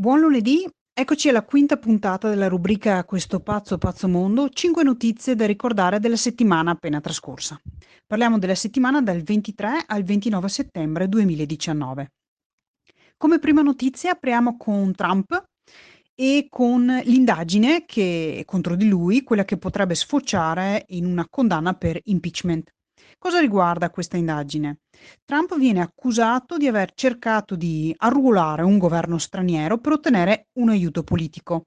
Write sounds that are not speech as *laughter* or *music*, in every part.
Buon lunedì, eccoci alla quinta puntata della rubrica Questo pazzo pazzo mondo, 5 notizie da ricordare della settimana appena trascorsa. Parliamo della settimana dal 23 al 29 settembre 2019. Come prima notizia apriamo con Trump e con l'indagine che, contro di lui, quella che potrebbe sfociare in una condanna per impeachment. Cosa riguarda questa indagine? Trump viene accusato di aver cercato di arruolare un governo straniero per ottenere un aiuto politico,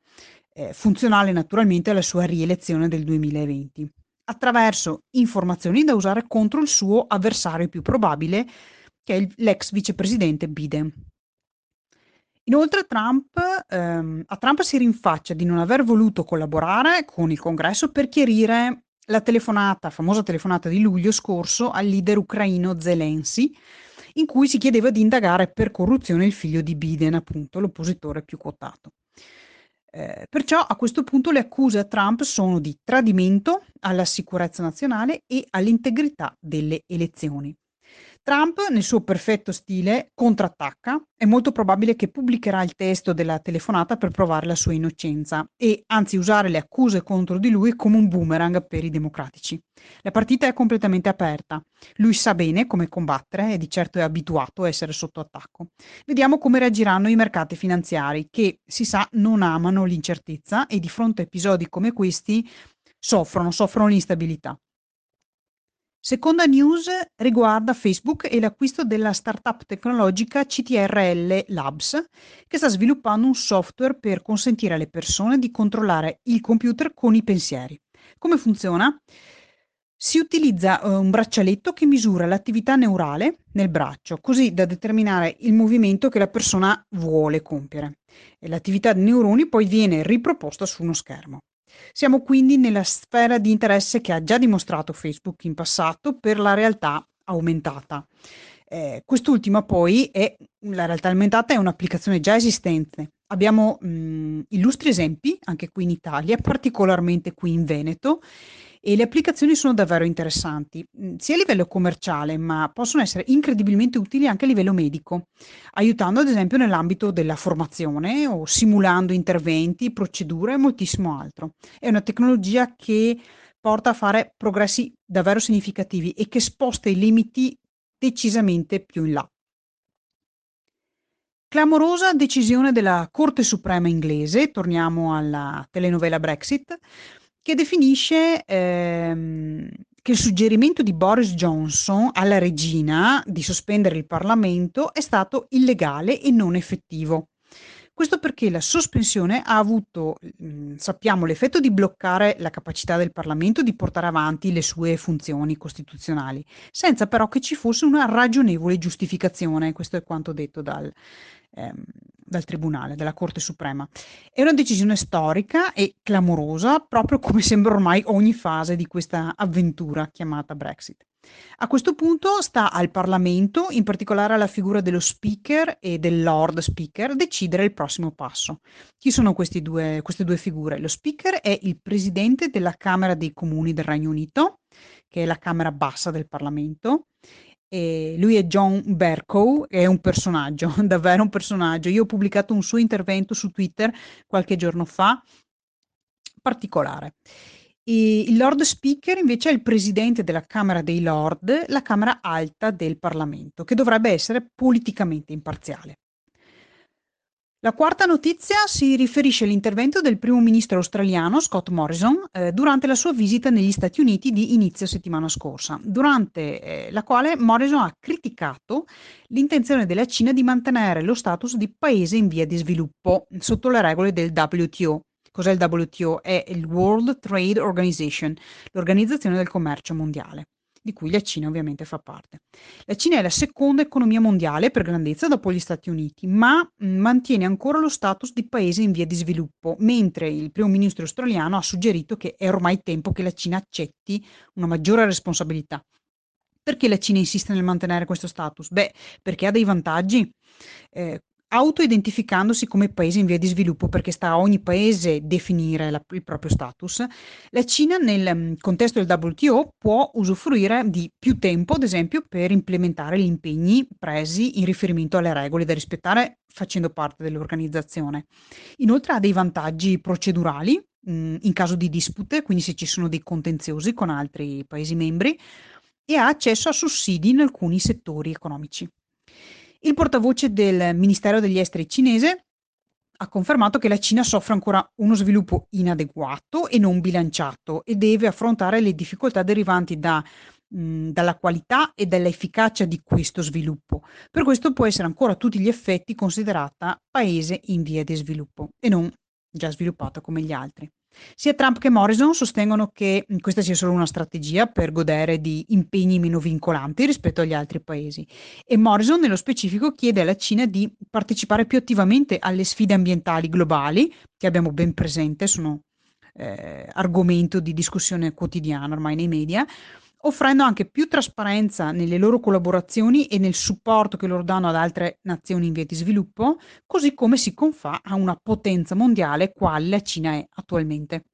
eh, funzionale naturalmente alla sua rielezione del 2020, attraverso informazioni da usare contro il suo avversario più probabile, che è l'ex vicepresidente Biden. Inoltre Trump, ehm, a Trump si rinfaccia di non aver voluto collaborare con il Congresso per chiarire la telefonata, famosa telefonata di luglio scorso al leader ucraino Zelensky, in cui si chiedeva di indagare per corruzione il figlio di Biden, appunto l'oppositore più quotato. Eh, perciò a questo punto le accuse a Trump sono di tradimento alla sicurezza nazionale e all'integrità delle elezioni. Trump, nel suo perfetto stile, contrattacca. È molto probabile che pubblicherà il testo della telefonata per provare la sua innocenza e anzi usare le accuse contro di lui come un boomerang per i democratici. La partita è completamente aperta. Lui sa bene come combattere e di certo è abituato a essere sotto attacco. Vediamo come reagiranno i mercati finanziari che, si sa, non amano l'incertezza e di fronte a episodi come questi soffrono, soffrono l'instabilità. Seconda news riguarda Facebook e l'acquisto della startup tecnologica CTRL Labs, che sta sviluppando un software per consentire alle persone di controllare il computer con i pensieri. Come funziona? Si utilizza uh, un braccialetto che misura l'attività neurale nel braccio, così da determinare il movimento che la persona vuole compiere. E l'attività dei neuroni poi viene riproposta su uno schermo. Siamo quindi nella sfera di interesse che ha già dimostrato Facebook in passato per la realtà aumentata. Eh, quest'ultima poi è la realtà aumentata è un'applicazione già esistente. Abbiamo mh, illustri esempi anche qui in Italia, particolarmente qui in Veneto, e le applicazioni sono davvero interessanti, mhmm, sia a livello commerciale, ma possono essere incredibilmente utili anche a livello medico, aiutando ad esempio nell'ambito della formazione o simulando interventi, procedure e moltissimo altro. È una tecnologia che porta a fare progressi davvero significativi e che sposta i limiti decisamente più in là. Clamorosa decisione della Corte Suprema inglese, torniamo alla telenovela Brexit, che definisce ehm, che il suggerimento di Boris Johnson alla regina di sospendere il Parlamento è stato illegale e non effettivo. Questo perché la sospensione ha avuto, mh, sappiamo, l'effetto di bloccare la capacità del Parlamento di portare avanti le sue funzioni costituzionali, senza però che ci fosse una ragionevole giustificazione. Questo è quanto detto dal, ehm, dal Tribunale, dalla Corte Suprema. È una decisione storica e clamorosa, proprio come sembra ormai ogni fase di questa avventura chiamata Brexit. A questo punto sta al Parlamento, in particolare alla figura dello Speaker e del Lord Speaker, decidere il prossimo passo. Chi sono due, queste due figure? Lo Speaker è il Presidente della Camera dei Comuni del Regno Unito, che è la Camera bassa del Parlamento, e lui è John Bercow, è un personaggio, *laughs* davvero un personaggio. Io ho pubblicato un suo intervento su Twitter qualche giorno fa, particolare. E il Lord Speaker invece è il presidente della Camera dei Lord, la Camera alta del Parlamento, che dovrebbe essere politicamente imparziale. La quarta notizia si riferisce all'intervento del primo ministro australiano Scott Morrison eh, durante la sua visita negli Stati Uniti di inizio settimana scorsa, durante eh, la quale Morrison ha criticato l'intenzione della Cina di mantenere lo status di paese in via di sviluppo sotto le regole del WTO. Cos'è il WTO? È il World Trade Organization, l'organizzazione del commercio mondiale di cui la Cina ovviamente fa parte. La Cina è la seconda economia mondiale per grandezza dopo gli Stati Uniti, ma mm, mantiene ancora lo status di paese in via di sviluppo, mentre il primo ministro australiano ha suggerito che è ormai tempo che la Cina accetti una maggiore responsabilità. Perché la Cina insiste nel mantenere questo status? Beh, perché ha dei vantaggi. Eh, auto-identificandosi come paese in via di sviluppo, perché sta a ogni paese definire la, il proprio status, la Cina nel mm, contesto del WTO può usufruire di più tempo, ad esempio, per implementare gli impegni presi in riferimento alle regole da rispettare facendo parte dell'organizzazione. Inoltre ha dei vantaggi procedurali mh, mm, in caso di dispute, quindi se ci sono dei contenziosi con altri Paesi membri, e ha accesso a sussidi in alcuni settori economici. Il portavoce del Ministero degli Esteri cinese ha confermato che la Cina soffre ancora uno sviluppo inadeguato e non bilanciato e deve affrontare le difficoltà derivanti da, mh, dalla qualità e dall'efficacia di questo sviluppo. Per questo può essere ancora a tutti gli effetti considerata paese in via di sviluppo e non già sviluppata come gli altri. Sia Trump che Morrison sostengono che questa sia solo una strategia per godere di impegni meno vincolanti rispetto agli altri paesi. E Morrison nello specifico chiede alla Cina di partecipare più attivamente alle sfide ambientali globali che abbiamo ben presente, sono eh, argomento di discussione quotidiana ormai nei media, offrendo anche più trasparenza nelle loro collaborazioni e nel supporto che loro danno ad altre nazioni in via di sviluppo, così come si confà a una potenza mondiale quale la Cina è attualmente.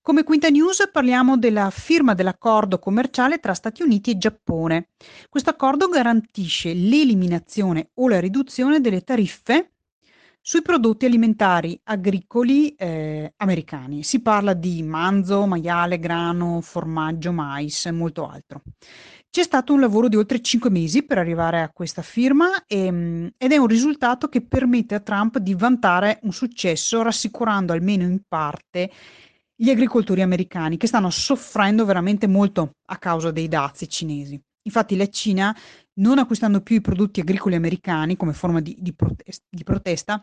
Come quinta news parliamo della firma dell'accordo commerciale tra Stati Uniti e Giappone. Questo accordo garantisce l'eliminazione o la riduzione delle tariffe sui prodotti alimentari agricoli, ehm, americani. Si parla di manzo, maiale, grano, formaggio, mais e molto altro. C'è stato un lavoro di oltre 5 mesi per arrivare a questa firma, ehm, ed è un risultato che permette a Trump di vantare un successo, rassicurando almeno in parte gli agricoltori americani che stanno soffrendo veramente molto a causa dei dazi cinesi. Infatti la Cina, non acquistando più i prodotti agricoli americani come forma di di protes di protesta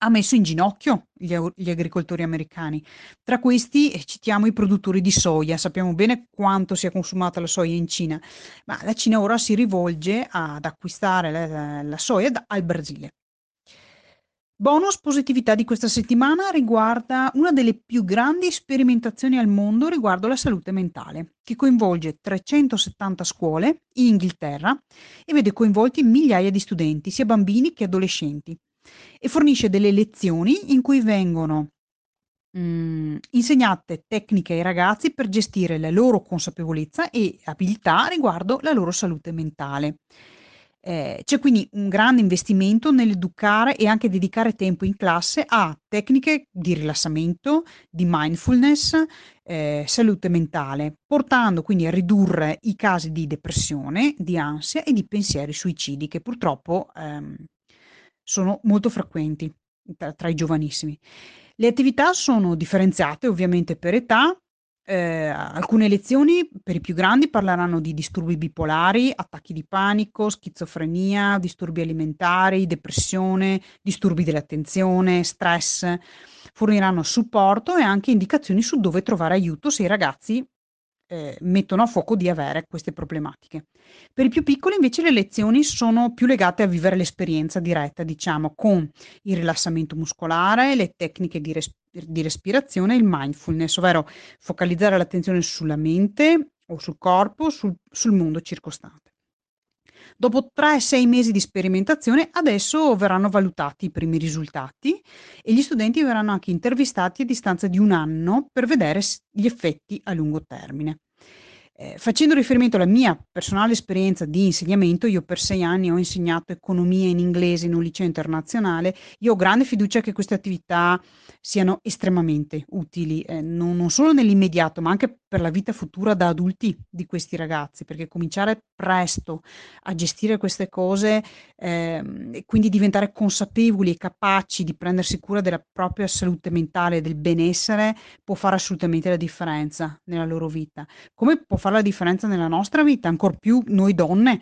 ha messo in ginocchio gli, gli agricoltori americani. Tra questi eh, citiamo i produttori di soia, sappiamo bene quanto sia consumata la soia in Cina, ma la Cina ora si rivolge ad acquistare la, la soia da, al Brasile. Bonus positività di questa settimana riguarda una delle più grandi sperimentazioni al mondo riguardo la salute mentale, che coinvolge 370 scuole in Inghilterra e vede coinvolti migliaia di studenti, sia bambini che adolescenti e fornisce delle lezioni in cui vengono mh, insegnate tecniche ai ragazzi per gestire la loro consapevolezza e abilità riguardo la loro salute mentale. Eh, c'è quindi un grande investimento nell'educare e anche dedicare tempo in classe a tecniche di rilassamento, di mindfulness, eh, salute mentale, portando quindi a ridurre i casi di depressione, di ansia e di pensieri suicidi che purtroppo ehm, sono molto frequenti tra, tra i giovanissimi. Le attività sono differenziate ovviamente per età, eh, alcune lezioni per i più grandi parleranno di disturbi bipolari, attacchi di panico, schizofrenia, disturbi alimentari, depressione, disturbi dell'attenzione, stress. Forniranno supporto e anche indicazioni su dove trovare aiuto se i ragazzi eh, mettono a fuoco di avere queste problematiche. Per i più piccoli invece le lezioni sono più legate a vivere l'esperienza diretta, diciamo, con il rilassamento muscolare, le tecniche di, res- di respirazione il mindfulness, ovvero focalizzare l'attenzione sulla mente o sul corpo, sul, sul mondo circostante. Dopo 3-6 mesi di sperimentazione, adesso verranno valutati i primi risultati e gli studenti verranno anche intervistati a distanza di un anno per vedere gli effetti a lungo termine. Eh, facendo riferimento alla mia personale esperienza di insegnamento, io per sei anni ho insegnato economia in inglese in un liceo internazionale, io ho grande fiducia che queste attività siano estremamente utili, eh, non, non, solo nell'immediato, ma anche per la vita futura da adulti di questi ragazzi, perché cominciare presto a gestire queste cose eh, e quindi diventare consapevoli e capaci di prendersi cura della propria salute mentale e del benessere può fare assolutamente la differenza nella loro vita. Come può fare fare la differenza nella nostra vita, ancor più noi donne,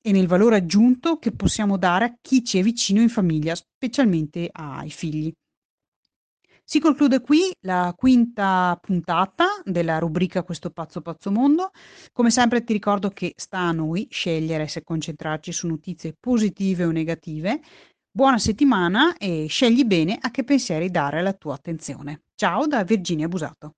e nel valore aggiunto che possiamo dare a chi ci è vicino in famiglia, specialmente ai figli. Si conclude qui la quinta puntata della rubrica Questo pazzo pazzo mondo. Come sempre ti ricordo che sta a noi scegliere se concentrarci su notizie positive o negative. Buona settimana e scegli bene a che pensieri dare la tua attenzione. Ciao da Virginia Busato.